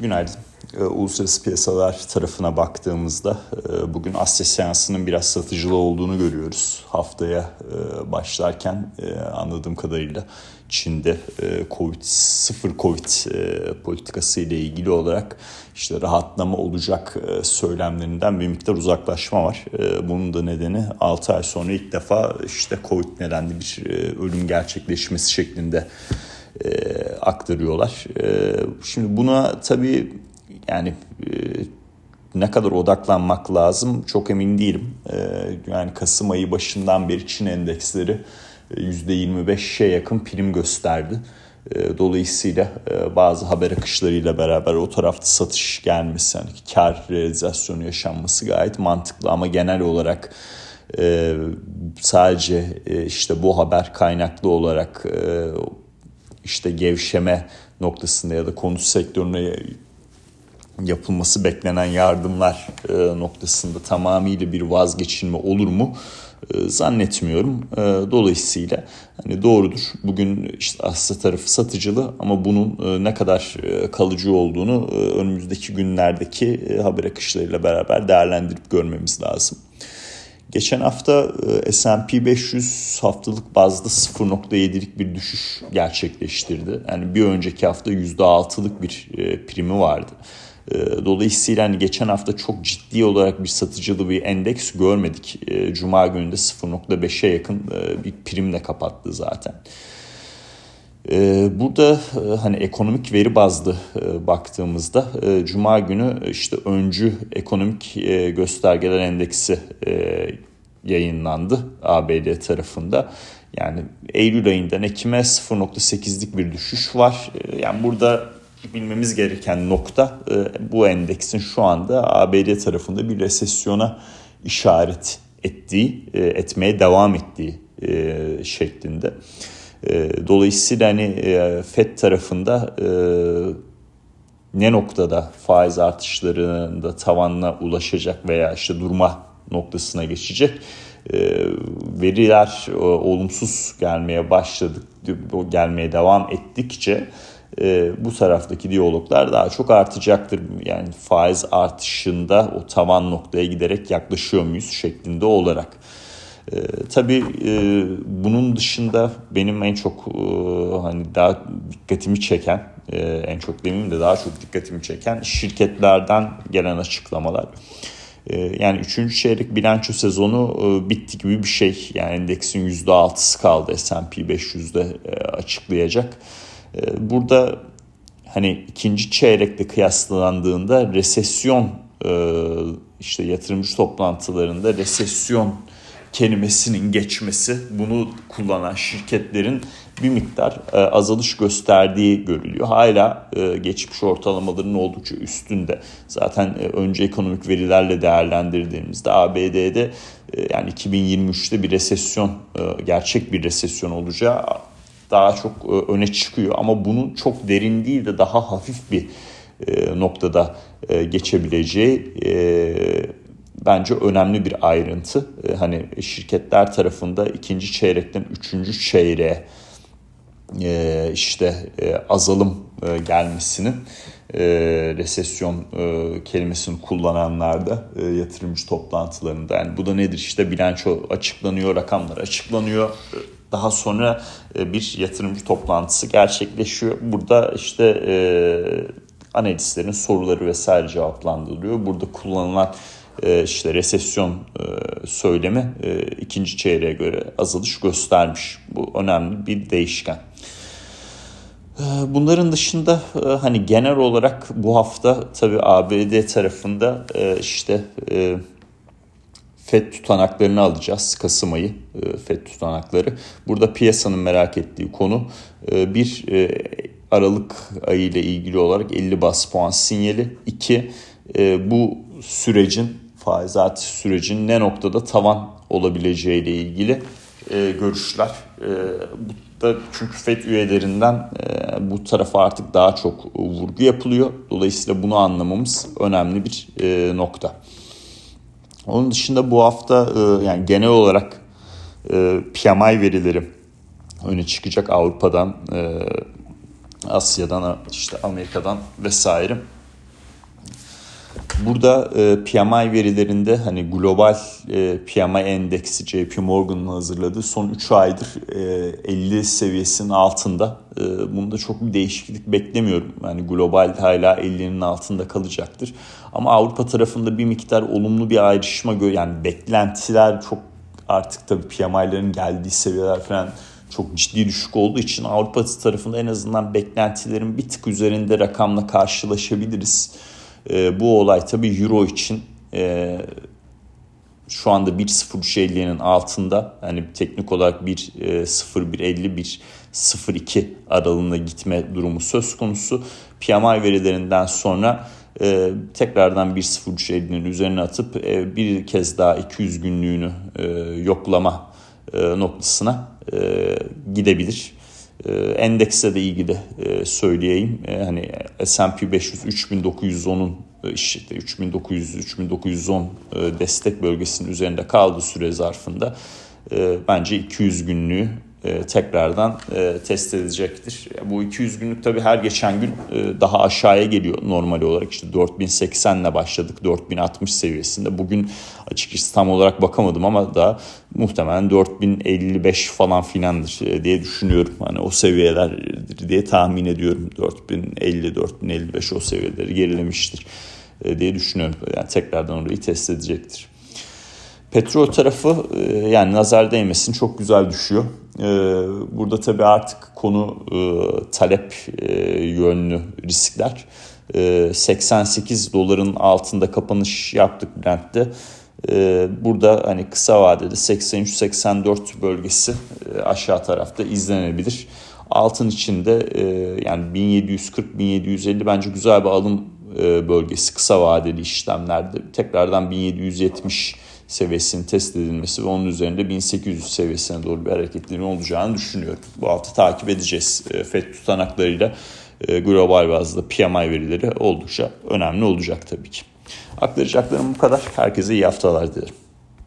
Günaydın. Ee, uluslararası piyasalar tarafına baktığımızda e, bugün Asya seansının biraz satıcılı olduğunu görüyoruz. Haftaya e, başlarken e, anladığım kadarıyla Çin'de Covid sıfır Covid politikası ile ilgili olarak işte rahatlama olacak söylemlerinden bir miktar uzaklaşma var. Bunun da nedeni 6 ay sonra ilk defa işte Covid nedenli bir ölüm gerçekleşmesi şeklinde aktarıyorlar. Şimdi buna tabii yani e, ne kadar odaklanmak lazım çok emin değilim. E, yani Kasım ayı başından beri Çin endeksleri %25'e yakın prim gösterdi. E, dolayısıyla e, bazı haber akışlarıyla beraber o tarafta satış gelmesi, yani kar realizasyonu yaşanması gayet mantıklı ama genel olarak e, sadece işte bu haber kaynaklı olarak işte gevşeme noktasında ya da konut sektörüne yapılması beklenen yardımlar e, noktasında tamamıyla bir vazgeçilme olur mu? E, zannetmiyorum. E, dolayısıyla hani doğrudur. Bugün işte Asya tarafı satıcılı ama bunun ne kadar kalıcı olduğunu önümüzdeki günlerdeki haber akışlarıyla beraber değerlendirip görmemiz lazım. Geçen hafta S&P 500 haftalık bazda 0.7'lik bir düşüş gerçekleştirdi. Yani bir önceki hafta %6'lık bir primi vardı. Ee, dolayısıyla hani geçen hafta çok ciddi olarak bir satıcılı bir endeks görmedik. Cuma günü de 0.5'e yakın e, bir primle kapattı zaten. Ee, burada e, hani ekonomik veri bazlı e, baktığımızda Cuma günü işte öncü ekonomik göstergeler endeksi yayınlandı ABD tarafında. Yani Eylül ayından Ekim'e 0.8'lik bir düşüş var. Yani burada bilmemiz gereken nokta e, bu endeksin şu anda ABD tarafında bir resesyona işaret ettiği, e, etmeye devam ettiği e, şeklinde. Dolayısıyla hani FED tarafında ne noktada faiz artışlarında tavanına ulaşacak veya işte durma noktasına geçecek veriler olumsuz gelmeye başladık, gelmeye devam ettikçe e, bu taraftaki diyaloglar daha çok artacaktır. Yani faiz artışında o tavan noktaya giderek yaklaşıyor muyuz şeklinde olarak. E, tabii e, bunun dışında benim en çok e, hani daha dikkatimi çeken e, en çok demeyeyim de daha çok dikkatimi çeken şirketlerden gelen açıklamalar. E, yani 3. çeyrek bilanço sezonu e, bitti gibi bir şey. Yani endeksin %6'sı kaldı S&P 500'de e, açıklayacak. Ee, burada hani ikinci çeyrekte kıyaslandığında resesyon e, işte yatırımcı toplantılarında resesyon kelimesinin geçmesi bunu kullanan şirketlerin bir miktar e, azalış gösterdiği görülüyor. Hala e, geçmiş ortalamaların oldukça üstünde. Zaten önce ekonomik verilerle değerlendirdiğimizde ABD'de yani 2023'te bir resesyon gerçek bir resesyon olacağı daha çok e, öne çıkıyor. Ama bunun çok derin değil de daha hafif bir e, noktada e, geçebileceği bence önemli bir ayrıntı. Hani şirketler tarafında ikinci çeyrekten üçüncü çeyreğe işte azalım gelmesinin resesyon kelimesini kullananlarda yatırımcı toplantılarında yani bu da nedir işte bilanço açıklanıyor rakamlar açıklanıyor daha sonra e, bir yatırımcı toplantısı gerçekleşiyor. Burada işte e, analistlerin soruları vesaire cevaplandırılıyor. Burada kullanılan e, işte resesyon e, söylemi e, ikinci çeyreğe göre azalış göstermiş. Bu önemli bir değişken. E, bunların dışında e, hani genel olarak bu hafta tabii ABD tarafında işte FED tutanaklarını alacağız Kasım ayı e, FED tutanakları. Burada piyasanın merak ettiği konu e, bir e, Aralık ayı ile ilgili olarak 50 bas puan sinyali. İki bu sürecin faiz artış sürecinin ne noktada tavan olabileceği ile ilgili görüşler. Bu da çünkü FED üyelerinden bu tarafa artık daha çok vurgu yapılıyor. Dolayısıyla bunu anlamamız önemli bir nokta. Onun dışında bu hafta e, yani genel olarak e, PMI verileri öne çıkacak Avrupa'dan, e, Asya'dan, işte Amerika'dan vesaire. Burada e, PMI verilerinde hani global e, PMI endeksi JP Morgan'ın hazırladığı son 3 aydır e, 50 seviyesinin altında. E, bunda çok bir değişiklik beklemiyorum. Yani global hala 50'nin altında kalacaktır. Ama Avrupa tarafında bir miktar olumlu bir ayrışma gör yani beklentiler çok artık tabii PMI'lerin geldiği seviyeler falan çok ciddi düşük olduğu için Avrupa tarafında en azından beklentilerin bir tık üzerinde rakamla karşılaşabiliriz. E, bu olay tabii Euro için e, şu anda 1.0350'nin altında yani teknik olarak 1.0150 bir 0.2 aralığında gitme durumu söz konusu. PMI verilerinden sonra e, tekrardan 1.0350'nin üzerine atıp e, bir kez daha 200 günlüğünü e, yoklama e, noktasına e, gidebilir. E, endekse de ilgili e, söyleyeyim. E, hani S&P 500 3910'un işte 3900 3910 destek bölgesinin üzerinde kaldığı süre zarfında bence 200 günlüğü e, tekrardan e, test edecektir. Bu 200 günlük tabii her geçen gün e, daha aşağıya geliyor normal olarak. işte 4080 ile başladık 4060 seviyesinde. Bugün açıkçası tam olarak bakamadım ama da muhtemelen 4055 falan filandır diye düşünüyorum. Hani o seviyelerdir diye tahmin ediyorum. 4050 4055 o seviyeleri gerilemiştir diye düşünüyorum. Yani tekrardan orayı test edecektir. Petrol tarafı yani nazar değmesin çok güzel düşüyor. Ee, burada tabii artık konu e, talep e, yönlü riskler. 88 ee, doların altında kapanış yaptık Brent'te. Ee, burada hani kısa vadede 83-84 bölgesi e, aşağı tarafta izlenebilir. Altın içinde yani 1740-1750 bence güzel bir alım bölgesi kısa vadeli işlemlerde. Tekrardan 1770 seviyesinin test edilmesi ve onun üzerinde 1800 seviyesine doğru bir hareketlerin olacağını düşünüyorum. Bu hafta takip edeceğiz. E, FED tutanaklarıyla e, global bazda PMI verileri oldukça önemli olacak tabii ki. Aktaracaklarım bu kadar. Herkese iyi haftalar dilerim.